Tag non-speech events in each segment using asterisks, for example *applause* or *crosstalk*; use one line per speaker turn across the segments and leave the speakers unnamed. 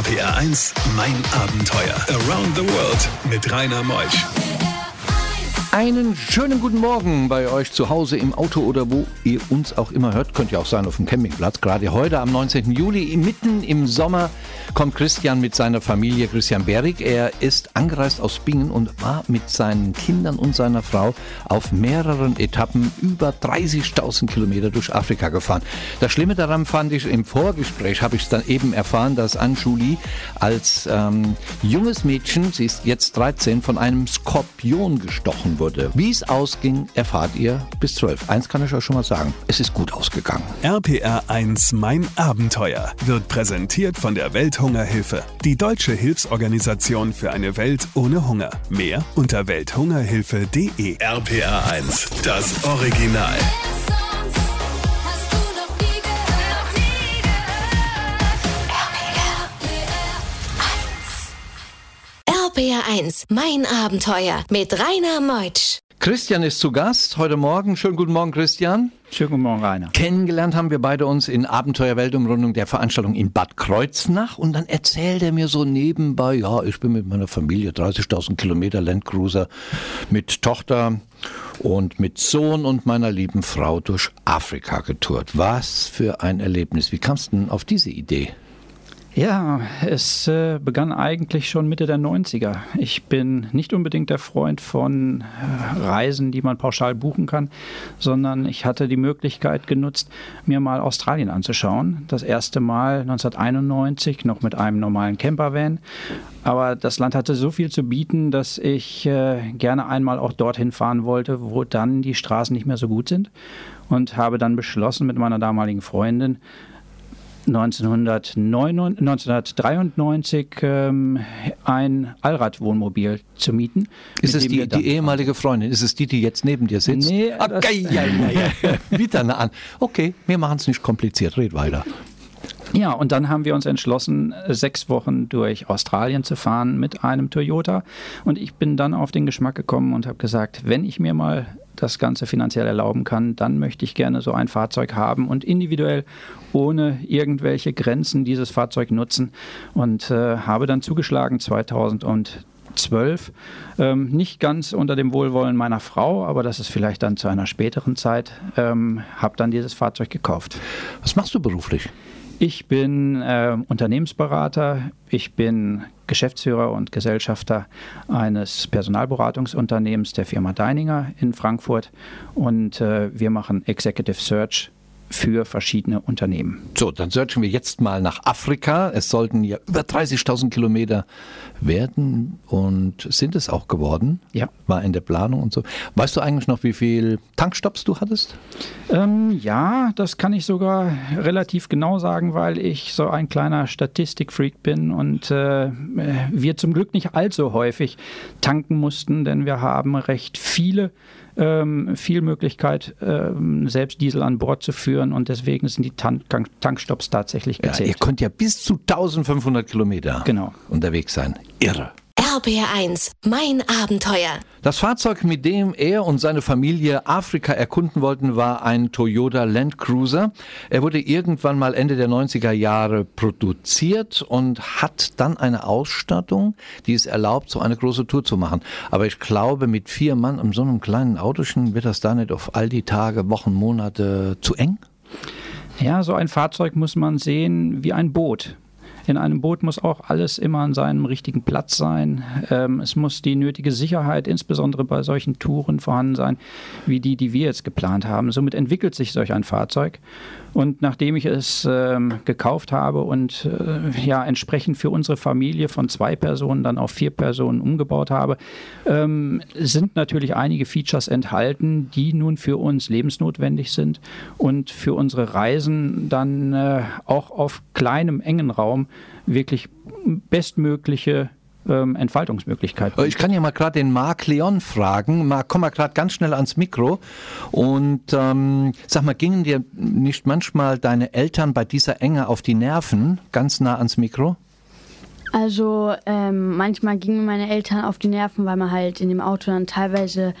RPR 1, mein Abenteuer. Around the World mit Rainer Meusch.
Einen schönen guten Morgen bei euch zu Hause im Auto oder wo ihr uns auch immer hört. Könnt ihr auch sein auf dem Campingplatz. Gerade heute am 19. Juli, mitten im Sommer, kommt Christian mit seiner Familie, Christian Berig. Er ist angereist aus Bingen und war mit seinen Kindern und seiner Frau auf mehreren Etappen über 30.000 Kilometer durch Afrika gefahren. Das Schlimme daran fand ich, im Vorgespräch habe ich dann eben erfahren, dass Anjuli als ähm, junges Mädchen, sie ist jetzt 13, von einem Skorpion gestochen wurde. Wie es ausging, erfahrt ihr bis 12. Eins kann ich euch schon mal sagen, es ist gut ausgegangen.
RPR 1, mein Abenteuer wird präsentiert von der Welthungerhilfe, die deutsche Hilfsorganisation für eine Welt ohne Hunger. Mehr unter welthungerhilfe.de. RPR 1, das Original.
1, mein Abenteuer mit Rainer Meutsch.
Christian ist zu Gast heute Morgen. Schönen guten Morgen, Christian.
Schönen guten Morgen, Rainer.
Kennengelernt haben wir beide uns in Abenteuerweltumrundung der Veranstaltung in Bad Kreuznach und dann erzählt er mir so nebenbei, ja, ich bin mit meiner Familie 30.000 Kilometer Landcruiser mit Tochter und mit Sohn und meiner lieben Frau durch Afrika getourt. Was für ein Erlebnis. Wie kamst du denn auf diese Idee?
Ja, es äh, begann eigentlich schon Mitte der 90er. Ich bin nicht unbedingt der Freund von äh, Reisen, die man pauschal buchen kann, sondern ich hatte die Möglichkeit genutzt, mir mal Australien anzuschauen. Das erste Mal 1991 noch mit einem normalen Campervan. Aber das Land hatte so viel zu bieten, dass ich äh, gerne einmal auch dorthin fahren wollte, wo dann die Straßen nicht mehr so gut sind. Und habe dann beschlossen mit meiner damaligen Freundin, 1999, 1993 ähm, ein Allradwohnmobil zu mieten.
Ist es die, die ehemalige Freundin? Ist es die, die jetzt neben dir sitzt?
Nee,
geil, ja, ja, ja. Wieder eine an. Okay, wir machen es nicht kompliziert. Red weiter.
Ja, und dann haben wir uns entschlossen, sechs Wochen durch Australien zu fahren mit einem Toyota. Und ich bin dann auf den Geschmack gekommen und habe gesagt, wenn ich mir mal das Ganze finanziell erlauben kann, dann möchte ich gerne so ein Fahrzeug haben und individuell ohne irgendwelche Grenzen dieses Fahrzeug nutzen. Und äh, habe dann zugeschlagen 2012. Ähm, nicht ganz unter dem Wohlwollen meiner Frau, aber das ist vielleicht dann zu einer späteren Zeit. Ähm, habe dann dieses Fahrzeug gekauft.
Was machst du beruflich?
Ich bin äh, Unternehmensberater, ich bin Geschäftsführer und Gesellschafter eines Personalberatungsunternehmens der Firma Deininger in Frankfurt. Und äh, wir machen Executive Search für verschiedene Unternehmen.
So, dann searchen wir jetzt mal nach Afrika. Es sollten ja über 30.000 Kilometer werden und sind es auch geworden.
Ja.
War in der Planung und so. Weißt du eigentlich noch, wie viel Tankstops du hattest?
Ähm, ja, das kann ich sogar relativ genau sagen, weil ich so ein kleiner Statistikfreak bin und äh, wir zum Glück nicht allzu häufig tanken mussten, denn wir haben recht viele ähm, viel Möglichkeit, ähm, selbst Diesel an Bord zu führen und deswegen sind die Tank Tankstops tatsächlich
Ja,
gezählt.
ihr könnt ja bis zu 1500 Kilometer
Genau.
unterwegs sein. Irre.
RPR 1, mein Abenteuer.
Das Fahrzeug, mit dem er und seine Familie Afrika erkunden wollten, war ein Toyota Land Cruiser. Er wurde irgendwann mal Ende der 90er Jahre produziert und hat dann eine Ausstattung, die es erlaubt, so eine große Tour zu machen. Aber ich glaube, mit vier Mann in so einem kleinen Autochen wird das da nicht auf all die Tage, Wochen, Monate zu eng?
Ja, so ein Fahrzeug muss man sehen wie ein Boot. In einem Boot muss auch alles immer an seinem richtigen Platz sein. Ähm, es muss die nötige Sicherheit, insbesondere bei solchen Touren, vorhanden sein, wie die, die wir jetzt geplant haben. Somit entwickelt sich solch ein Fahrzeug. Und nachdem ich es ähm, gekauft habe und äh, ja entsprechend für unsere Familie von zwei Personen dann auf vier Personen umgebaut habe, ähm, sind natürlich einige Features enthalten, die nun für uns lebensnotwendig sind und für unsere Reisen dann äh, auch auf kleinem, engen Raum wirklich bestmögliche ähm, Entfaltungsmöglichkeiten.
Ich kann ja mal gerade den Marc Leon fragen. Marc, komm mal gerade ganz schnell ans Mikro. Und ähm, sag mal, gingen dir nicht manchmal deine Eltern bei dieser Enge auf die Nerven, ganz nah ans Mikro?
Also ähm, manchmal gingen meine Eltern auf die Nerven, weil man halt in dem Auto dann teilweise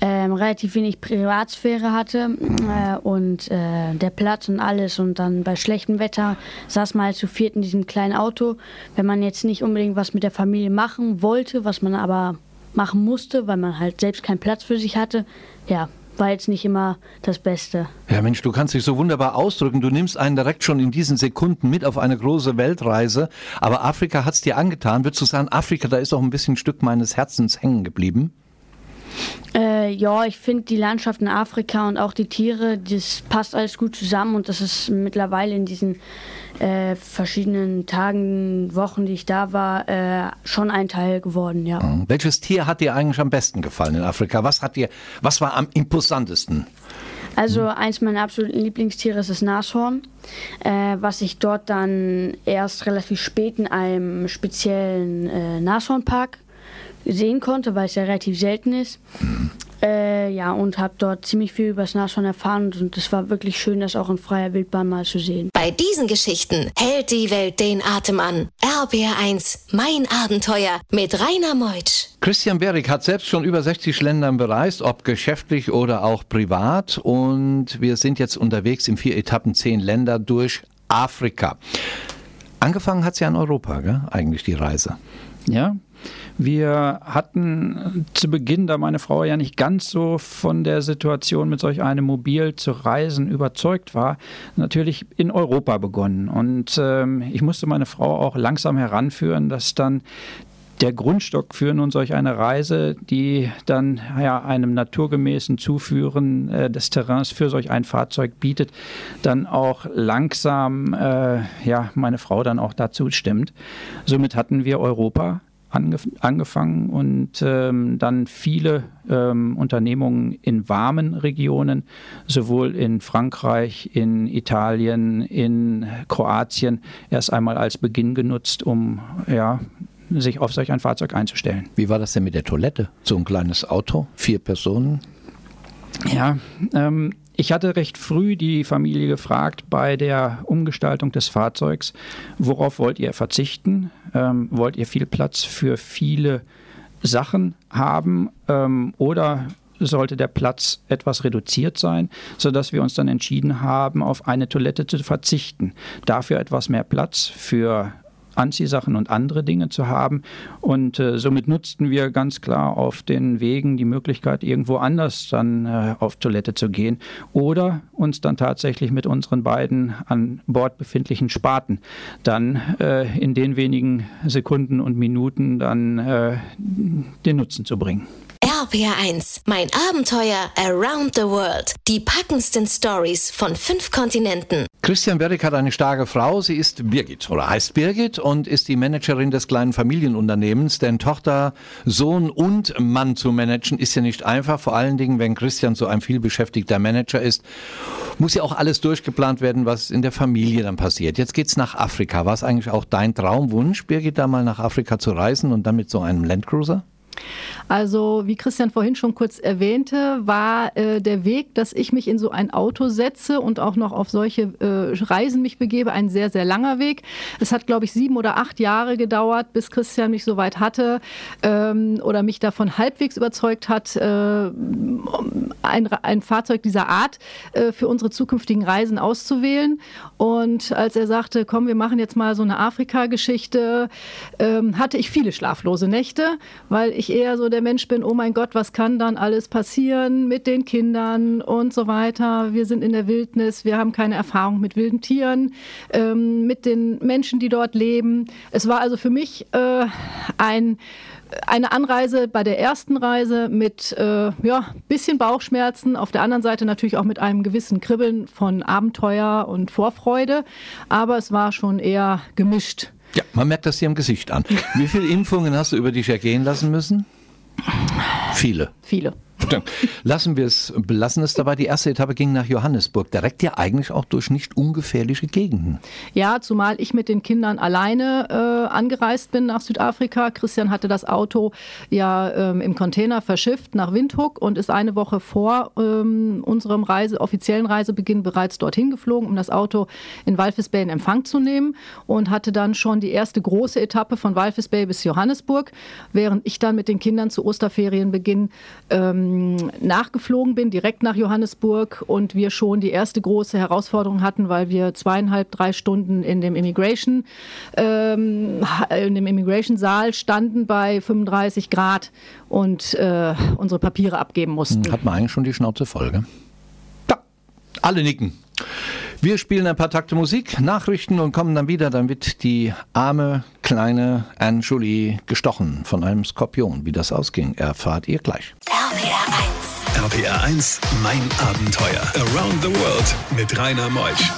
ähm, relativ wenig Privatsphäre hatte äh, und äh, der Platz und alles. Und dann bei schlechtem Wetter saß man halt zu viert in diesem kleinen Auto. Wenn man jetzt nicht unbedingt was mit der Familie machen wollte, was man aber machen musste, weil man halt selbst keinen Platz für sich hatte, ja, war jetzt nicht immer das Beste.
Ja, Mensch, du kannst dich so wunderbar ausdrücken. Du nimmst einen direkt schon in diesen Sekunden mit auf eine große Weltreise. Aber Afrika hat's dir angetan. Würdest du sagen, Afrika, da ist auch ein bisschen ein Stück meines Herzens hängen geblieben?
Äh, ja, ich finde die Landschaft in Afrika und auch die Tiere, das passt alles gut zusammen und das ist mittlerweile in diesen äh, verschiedenen Tagen, Wochen, die ich da war, äh, schon ein Teil geworden, ja.
Mhm. Welches Tier hat dir eigentlich am besten gefallen in Afrika? Was hat dir, was war am imposantesten?
Also eins meiner absoluten Lieblingstiere ist das Nashorn, äh, was ich dort dann erst relativ spät in einem speziellen äh, Nashornpark sehen konnte, weil es ja relativ selten ist. Äh, ja, und habe dort ziemlich viel über das Nashorn erfahren und es war wirklich schön, das auch in freier Wildbahn mal zu sehen.
Bei diesen Geschichten hält die Welt den Atem an. RBR1, mein Abenteuer mit Rainer Meutsch.
Christian Berik hat selbst schon über 60 Ländern bereist, ob geschäftlich oder auch privat. Und wir sind jetzt unterwegs in vier Etappen, zehn Länder durch Afrika. Angefangen hat ja in Europa, gell? eigentlich die Reise.
Ja, wir hatten zu Beginn, da meine Frau ja nicht ganz so von der Situation mit solch einem Mobil zu reisen überzeugt war, natürlich in Europa begonnen. Und ähm, ich musste meine Frau auch langsam heranführen, dass dann der Grundstock für nun solch eine Reise, die dann ja, einem naturgemäßen Zuführen äh, des Terrains für solch ein Fahrzeug bietet, dann auch langsam äh, ja, meine Frau dann auch dazu stimmt. Somit hatten wir Europa angef angefangen und ähm, dann viele ähm, Unternehmungen in warmen Regionen, sowohl in Frankreich, in Italien, in Kroatien, erst einmal als Beginn genutzt, um ja, sich auf solch ein Fahrzeug einzustellen.
Wie war das denn mit der Toilette? So ein kleines Auto, vier Personen?
Ja, ähm, ich hatte recht früh die Familie gefragt bei der Umgestaltung des Fahrzeugs, worauf wollt ihr verzichten? Ähm, wollt ihr viel Platz für viele Sachen haben ähm, oder sollte der Platz etwas reduziert sein, sodass wir uns dann entschieden haben, auf eine Toilette zu verzichten, dafür etwas mehr Platz für Anziehsachen und andere Dinge zu haben. Und äh, somit nutzten wir ganz klar auf den Wegen die Möglichkeit, irgendwo anders dann äh, auf Toilette zu gehen oder uns dann tatsächlich mit unseren beiden an Bord befindlichen Spaten dann äh, in den wenigen Sekunden und Minuten dann äh, den Nutzen zu bringen.
RPR1, mein Abenteuer Around the World. Die packendsten Stories von fünf Kontinenten.
Christian Berg hat eine starke Frau. Sie ist Birgit oder heißt Birgit und ist die Managerin des kleinen Familienunternehmens. Denn Tochter, Sohn und Mann zu managen ist ja nicht einfach. Vor allen Dingen, wenn Christian so ein vielbeschäftigter Manager ist, muss ja auch alles durchgeplant werden, was in der Familie dann passiert. Jetzt geht's nach Afrika. War es eigentlich auch dein Traumwunsch, Birgit, da mal nach Afrika zu reisen und dann mit so einem Landcruiser?
Also, wie Christian vorhin schon kurz erwähnte, war äh, der Weg, dass ich mich in so ein Auto setze und auch noch auf solche äh, Reisen mich begebe, ein sehr, sehr langer Weg. Es hat, glaube ich, sieben oder acht Jahre gedauert, bis Christian mich so weit hatte ähm, oder mich davon halbwegs überzeugt hat, äh, ein, ein Fahrzeug dieser Art äh, für unsere zukünftigen Reisen auszuwählen. Und als er sagte, komm, wir machen jetzt mal so eine Afrika-Geschichte, ähm, hatte ich viele schlaflose Nächte, weil ich eher so der Mensch bin, oh mein Gott, was kann dann alles passieren mit den Kindern und so weiter. Wir sind in der Wildnis, wir haben keine Erfahrung mit wilden Tieren, ähm, mit den Menschen, die dort leben. Es war also für mich äh, ein eine Anreise bei der ersten Reise mit äh, ja bisschen Bauchschmerzen, auf der anderen Seite natürlich auch mit einem gewissen Kribbeln von Abenteuer und Vorfreude, aber es war schon eher gemischt.
Ja, man merkt das dir im Gesicht an. Wie viele Impfungen hast du über dich ergehen lassen müssen? Viele.
Viele.
Lassen wir es, belassen es dabei. Die erste Etappe ging nach Johannesburg, direkt ja eigentlich auch durch nicht ungefährliche Gegenden.
Ja, zumal ich mit den Kindern alleine angereist bin nach Südafrika. Christian hatte das Auto ja ähm, im Container verschifft nach Windhoek und ist eine Woche vor ähm, unserem Reise, offiziellen Reisebeginn bereits dorthin geflogen, um das Auto in Walvis Bay in Empfang zu nehmen und hatte dann schon die erste große Etappe von Walvis Bay bis Johannesburg, während ich dann mit den Kindern zu Osterferienbeginn ähm, nachgeflogen bin, direkt nach Johannesburg und wir schon die erste große Herausforderung hatten, weil wir zweieinhalb, drei Stunden in dem Immigration, ähm, in dem Immigration-Saal standen bei 35 Grad und äh, unsere Papiere abgeben mussten.
Hat man eigentlich schon die Schnauze voll, gell? Ja, alle nicken. Wir spielen ein paar Takte Musik, Nachrichten und kommen dann wieder. Dann wird die arme kleine Anne Jolie gestochen von einem Skorpion. Wie das ausging, erfahrt ihr gleich.
RPR 1.
RPR 1, mein Abenteuer. Around the World mit Rainer Meusch.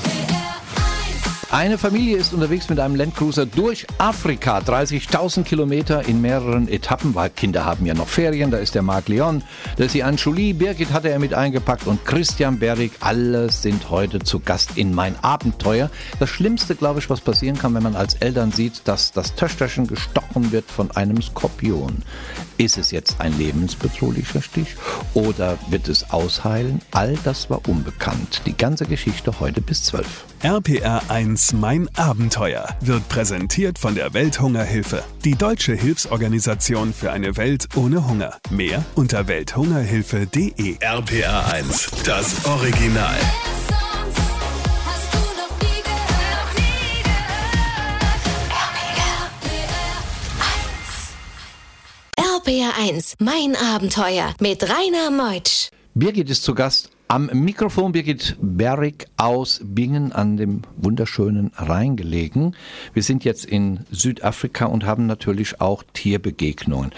Eine Familie ist unterwegs mit einem Landcruiser durch Afrika, 30.000 Kilometer in mehreren Etappen, weil Kinder haben ja noch Ferien. Da ist der Marc Leon, da ist die Anne Jolie, Birgit hatte er mit eingepackt und Christian Berrig. Alle sind heute zu Gast in mein Abenteuer. Das Schlimmste, glaube ich, was passieren kann, wenn man als Eltern sieht, dass das Töchterchen gestochen wird von einem Skorpion. Ist es jetzt ein lebensbedrohlicher Stich oder wird es ausheilen? All das war unbekannt. Die ganze Geschichte heute bis 12.
RPR 1 Mein Abenteuer wird präsentiert von der Welthungerhilfe, die deutsche Hilfsorganisation für eine Welt ohne Hunger. Mehr unter welthungerhilfe.de. RPR 1, das Original.
Songs hast du noch nie gehört. Nie gehört.
RPR 1, mein Abenteuer mit Rainer Meutsch.
Birgit ist zu Gast am Mikrofon. Birgit Berrig aus Bingen an dem wunderschönen Rhein gelegen. Wir sind jetzt in Südafrika und haben natürlich auch Tierbegegnungen.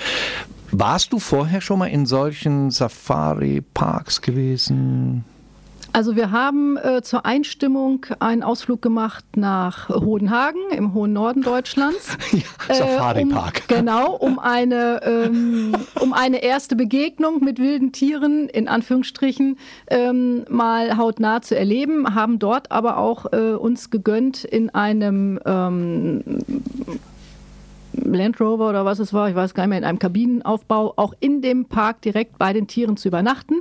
Warst du vorher schon mal in solchen Safari-Parks gewesen?
Also wir haben äh, zur Einstimmung einen Ausflug gemacht nach Hodenhagen im hohen Norden Deutschlands. *laughs*
Ja, Safari-Park.
Um, *laughs* genau, um eine, ähm, um eine erste Begegnung mit wilden Tieren, in Anführungsstrichen, ähm, mal hautnah zu erleben, haben dort aber auch äh, uns gegönnt, in einem ähm, Land Rover oder was es war, ich weiß gar nicht mehr, in einem Kabinenaufbau, auch in dem Park direkt bei den Tieren zu übernachten.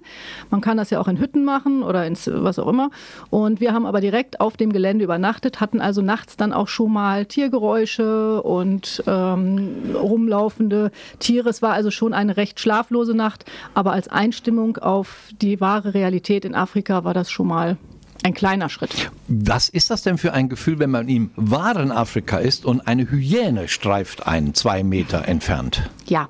Man kann das ja auch in Hütten machen oder ins was auch immer. Und wir haben aber direkt auf dem Gelände übernachtet, hatten also nachts dann auch schon mal Tiergeräusche und ähm, rumlaufende Tiere. Es war also schon eine recht schlaflose Nacht, aber als Einstimmung auf die wahre Realität in Afrika war das schon mal ein kleiner Schritt.
Was ist das denn für ein Gefühl, wenn man im wahren Afrika ist und eine Hyäne streift einen zwei Meter entfernt?
Ja,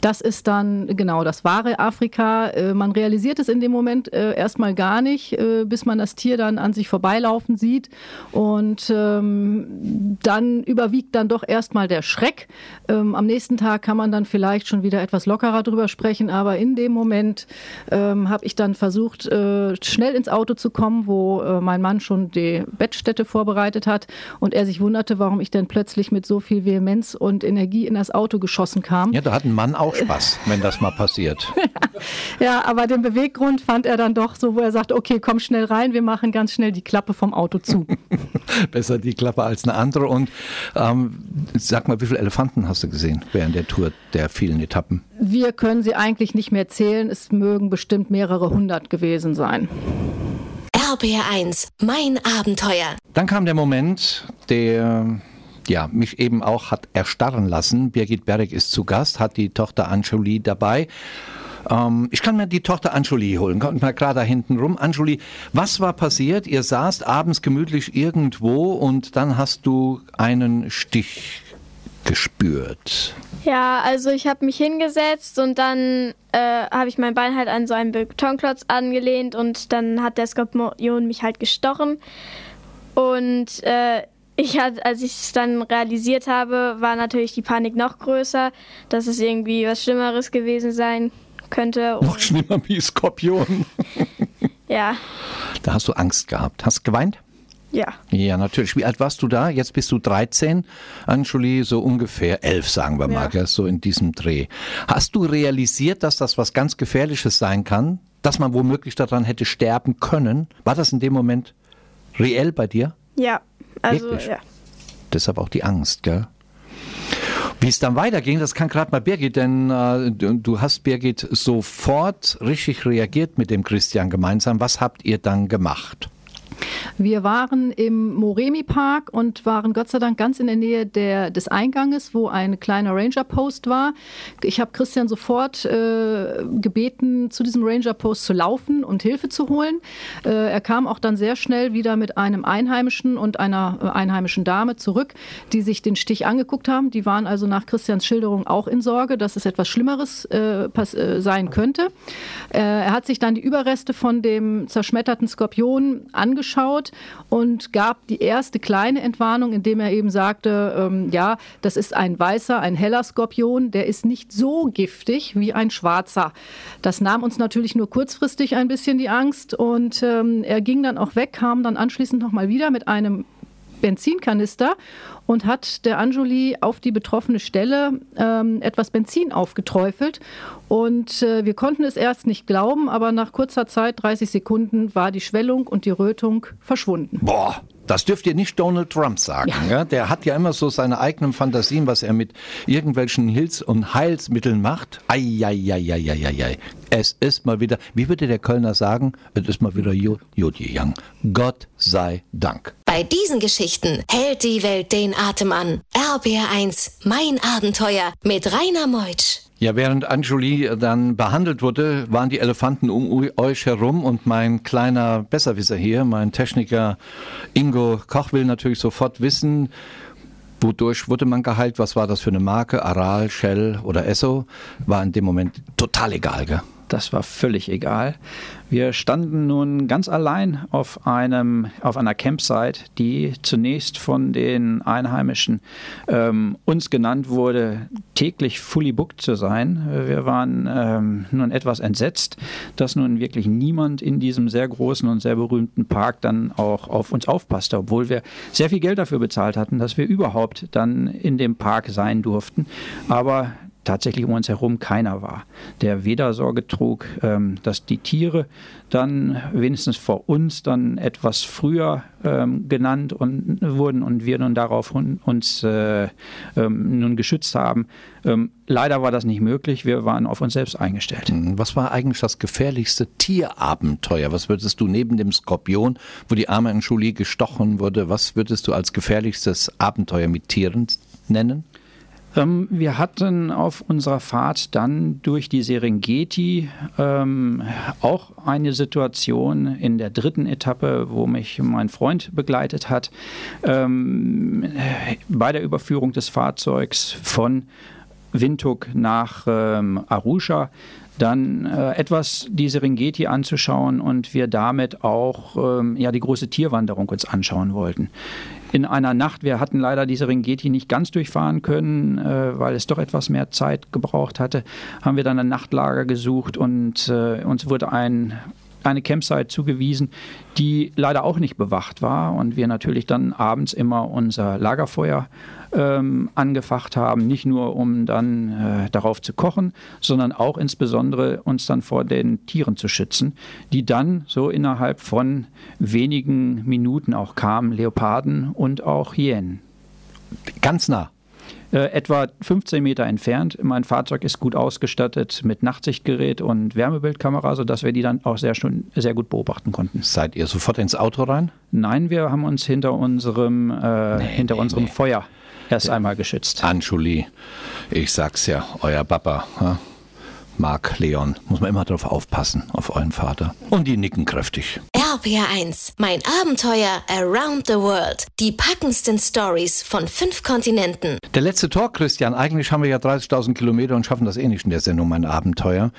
das ist dann genau das wahre Afrika. Äh, Man realisiert es in dem Moment äh, erstmal gar nicht, äh, bis man das Tier dann an sich vorbeilaufen sieht. Und ähm, dann überwiegt dann doch erstmal der Schreck. Ähm, am nächsten Tag kann man dann vielleicht schon wieder etwas lockerer drüber sprechen. Aber in dem Moment ähm, habe ich dann versucht, schnell ins Auto zu kommen, wo äh, mein Mann schon die Bettstätte vorbereitet hat und er sich wunderte, warum ich denn plötzlich mit so viel Vehemenz und Energie in das Auto geschossen kam.
Ja, da hat ein Mann auch Spaß, wenn das mal passiert. *laughs*
Ja, aber den Beweggrund fand er dann doch so, wo er sagt, okay, komm schnell rein, wir machen ganz schnell die Klappe vom Auto zu. *laughs*
Besser die Klappe als eine andere. Und ähm, sag mal, wie viele Elefanten hast du gesehen während der Tour der vielen Etappen?
Wir können sie eigentlich nicht mehr zählen, es mögen bestimmt mehrere hundert gewesen sein.
RPR 1, mein Abenteuer.
Dann kam der Moment, der ja, mich eben auch hat erstarren lassen. Birgit Berg ist zu Gast, hat die Tochter Anjuli dabei. Ähm, ich kann mir die Tochter Anjuli holen. Kommt mal gerade da hinten rum. Anjuli, was war passiert? Ihr saßt abends gemütlich irgendwo und dann hast du einen Stich gespürt.
Ja, also ich habe mich hingesetzt und dann äh, habe ich mein Bein halt an so einen Betonklotz angelehnt und dann hat der Skorpion mich halt gestochen. Und äh, ich hat, als ich es dann realisiert habe, war natürlich die Panik noch größer, dass es irgendwie was Schlimmeres gewesen sein könnte.
Noch schlimmer wie Skorpion. *laughs*
Ja,
Da hast du Angst gehabt. Hast geweint?
Ja.
Ja, natürlich. Wie alt warst du da? Jetzt bist du 13, Anjuli, so ungefähr 11, sagen wir mal,
Ja.
so in diesem Dreh. Hast du realisiert, dass das was ganz Gefährliches sein kann? Dass man womöglich daran hätte sterben können? War das in dem Moment reell bei dir?
Ja, also
Wirklich?
ja.
Deshalb auch die Angst, gell? Wie es dann weiterging, das kann gerade mal Birgit, denn äh, du hast Birgit sofort richtig reagiert mit dem Christian gemeinsam. Was habt ihr dann gemacht?
Wir waren im Moremi Park und waren Gott sei Dank ganz in der Nähe der, des Einganges, wo ein kleiner Ranger-Post war. Ich habe Christian sofort äh, gebeten, zu diesem Ranger-Post zu laufen und Hilfe zu holen. Äh, er kam auch dann sehr schnell wieder mit einem Einheimischen und einer äh, einheimischen Dame zurück, die sich den Stich angeguckt haben. Die waren also nach Christians Schilderung auch in Sorge, dass es etwas Schlimmeres äh, äh, sein könnte. Äh, er hat sich dann die Überreste von dem zerschmetterten Skorpion angeschaut und gab die erste kleine Entwarnung, indem er eben sagte, ähm, ja, das ist ein weißer, ein heller Skorpion, der ist nicht so giftig wie ein schwarzer. Das nahm uns natürlich nur kurzfristig ein bisschen die Angst und ähm, er ging dann auch weg, kam dann anschließend nochmal wieder mit einem Benzinkanister und hat der Anjuli auf die betroffene Stelle ähm, etwas Benzin aufgeträufelt. Und äh, wir konnten es erst nicht glauben, aber nach kurzer Zeit, 30 Sekunden, war die Schwellung und die Rötung verschwunden.
Boah, das dürft ihr nicht Donald Trump sagen. Ja. Der hat ja immer so seine eigenen Fantasien, was er mit irgendwelchen Hilfs- und Heilsmitteln macht. Eieieiei. Es ist mal wieder, wie würde der Kölner sagen, es ist mal wieder Jod gegangen. Gott sei Dank.
Bei diesen Geschichten hält die Welt den Atem an. RBR1, mein Abenteuer mit Rainer Meutsch.
Ja, während Anjuli dann behandelt wurde, waren die Elefanten um euch herum und mein kleiner Besserwisser hier, mein Techniker Ingo Koch will natürlich sofort wissen, wodurch wurde man geheilt, was war das für eine Marke, Aral, Shell oder Esso, war in dem Moment total egal, gell?
Das war völlig egal. Wir standen nun ganz allein auf, einem, auf einer Campsite, die zunächst von den Einheimischen ähm, uns genannt wurde, täglich fully booked zu sein. Wir waren ähm, nun etwas entsetzt, dass nun wirklich niemand in diesem sehr großen und sehr berühmten Park dann auch auf uns aufpasste, obwohl wir sehr viel Geld dafür bezahlt hatten, dass wir überhaupt dann in dem Park sein durften. Aber tatsächlich um uns herum keiner war, der weder Sorge trug, ähm, dass die Tiere dann wenigstens vor uns dann etwas früher ähm, genannt und, wurden und wir nun darauf uns äh, ähm, nun geschützt haben. Leider war das nicht möglich. Wir waren auf uns selbst eingestellt.
Was war eigentlich das gefährlichste Tierabenteuer? Was würdest du neben dem Skorpion, wo die arme Anjuli gestochen wurde, was würdest du als gefährlichstes Abenteuer mit Tieren nennen?
Ähm, wir hatten auf unserer Fahrt dann durch die Serengeti ähm, auch eine Situation in der dritten Etappe, wo mich mein Freund begleitet hat, ähm, bei der Überführung des Fahrzeugs von Windhoek nach ähm, Arusha dann äh, etwas die Serengeti anzuschauen und wir damit auch ähm, ja, die große Tierwanderung uns anschauen wollten. In einer Nacht, wir hatten leider die Serengeti nicht ganz durchfahren können, äh, weil es doch etwas mehr Zeit gebraucht hatte, haben wir dann ein Nachtlager gesucht und äh, uns wurde ein eine Campsite zugewiesen, die leider auch nicht bewacht war und wir natürlich dann abends immer unser Lagerfeuer ähm, angefacht haben, nicht nur um dann äh, darauf zu kochen, sondern auch insbesondere uns dann vor den Tieren zu schützen, die dann so innerhalb von wenigen Minuten auch kamen, Leoparden und auch Hyänen.
Ganz nah.
Äh, etwa 15 Meter entfernt. Mein Fahrzeug ist gut ausgestattet mit Nachtsichtgerät und Wärmebildkamera, sodass wir die dann auch sehr, schon, sehr gut beobachten konnten.
Seid ihr sofort ins Auto rein?
Nein, wir haben uns hinter unserem, äh, hinter
nee,
unserem
nee.
Feuer erst einmal geschützt.
Anjuli, ich sag's ja, euer Papa, ja? Marc Leon, muss man immer darauf aufpassen, auf euren Vater. Und die nicken kräftig.
RPR1, mein Abenteuer around the world. Die packendsten Stories von fünf Kontinenten.
Der letzte Talk, Christian. Eigentlich haben wir ja 30.000 Kilometer und schaffen das eh nicht in der Sendung, mein Abenteuer.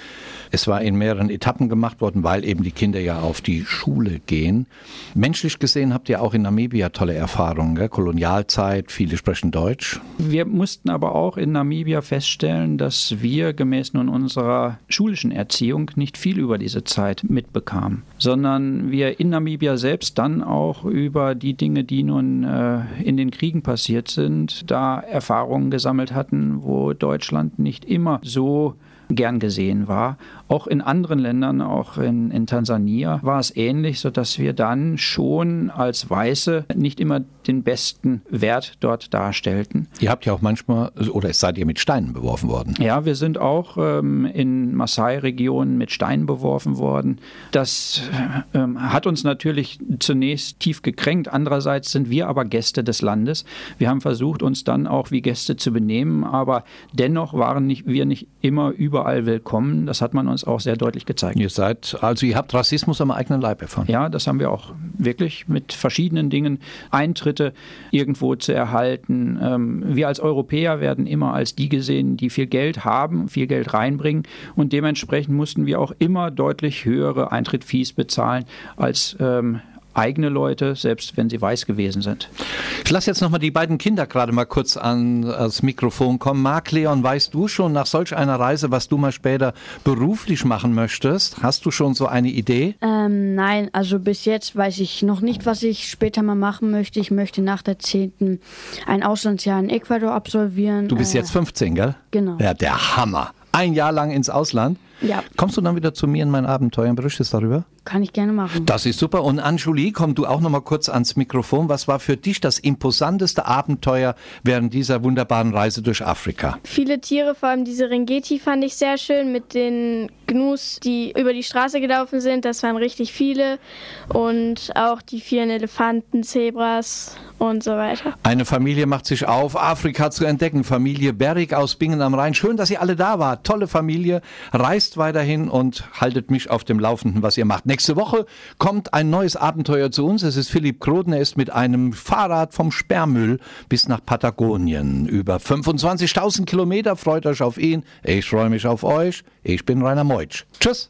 Es war in mehreren Etappen gemacht worden, weil eben die Kinder ja auf die Schule gehen. Menschlich gesehen habt ihr auch in Namibia tolle Erfahrungen, gell? Kolonialzeit, viele sprechen Deutsch.
Wir mussten aber auch in Namibia feststellen, dass wir gemäß nun unserer schulischen Erziehung nicht viel über diese Zeit mitbekamen, sondern wir in Namibia selbst dann auch über die Dinge, die nun äh, in den Kriegen passiert sind, da Erfahrungen gesammelt hatten, wo Deutschland nicht immer so gern gesehen war. Auch in anderen Ländern, auch in, in Tansania, war es ähnlich, sodass wir dann schon als Weiße nicht immer den besten Wert dort darstellten.
Ihr habt ja auch manchmal, oder seid ihr mit Steinen beworfen worden?
Ja, wir sind auch ähm, in Maasai-Regionen mit Steinen beworfen worden. Das äh, ähm, hat uns natürlich zunächst tief gekränkt. Andererseits sind wir aber Gäste des Landes. Wir haben versucht, uns dann auch wie Gäste zu benehmen, aber dennoch waren nicht, wir nicht immer überall willkommen. Das hat man uns auch sehr deutlich gezeigt.
Ihr seid, also ihr habt Rassismus am eigenen Leib erfahren.
Ja, das haben wir auch wirklich mit verschiedenen Dingen. Eintritte irgendwo zu erhalten. Ähm, wir als Europäer werden immer als die gesehen, die viel Geld haben, viel Geld reinbringen. Und dementsprechend mussten wir auch immer deutlich höhere Eintrittsfees bezahlen als ähm, eigene Leute, selbst wenn sie weiß gewesen sind.
Ich lasse jetzt nochmal die beiden Kinder gerade mal kurz an das Mikrofon kommen. Marc Leon, weißt du schon nach solch einer Reise, was du mal später beruflich machen möchtest? Hast du schon so eine Idee?
Ähm, nein, also bis jetzt weiß ich noch nicht, was ich später mal machen möchte. Ich möchte nach der 10. ein Auslandsjahr in Ecuador absolvieren.
Du bist
Äh,
jetzt 15, gell?
Genau.
Ja, der Hammer. Ein Jahr lang ins Ausland.
Ja,
Kommst du dann wieder zu mir in mein Abenteuer und berichtest darüber?
kann ich gerne machen.
Das ist super. Und Anjuli, komm du auch noch mal kurz ans Mikrofon. Was war für dich das imposanteste Abenteuer während dieser wunderbaren Reise durch Afrika?
Viele Tiere, vor allem diese Ringeti, fand ich sehr schön mit den Gnus, die über die Straße gelaufen sind. Das waren richtig viele. Und auch die vielen Elefanten, Zebras und so weiter.
Eine Familie macht sich auf, Afrika zu entdecken. Familie Berrig aus Bingen am Rhein. Schön, dass ihr alle da wart. Tolle Familie. Reist weiterhin und haltet mich auf dem Laufenden, was ihr macht. Nächste Woche kommt ein neues Abenteuer zu uns. Es ist Philipp Kroden. Er ist mit einem Fahrrad vom Sperrmüll bis nach Patagonien. Über 25.000 Kilometer. Freut euch auf ihn. Ich freue mich auf euch. Ich bin Rainer Meutsch. Tschüss.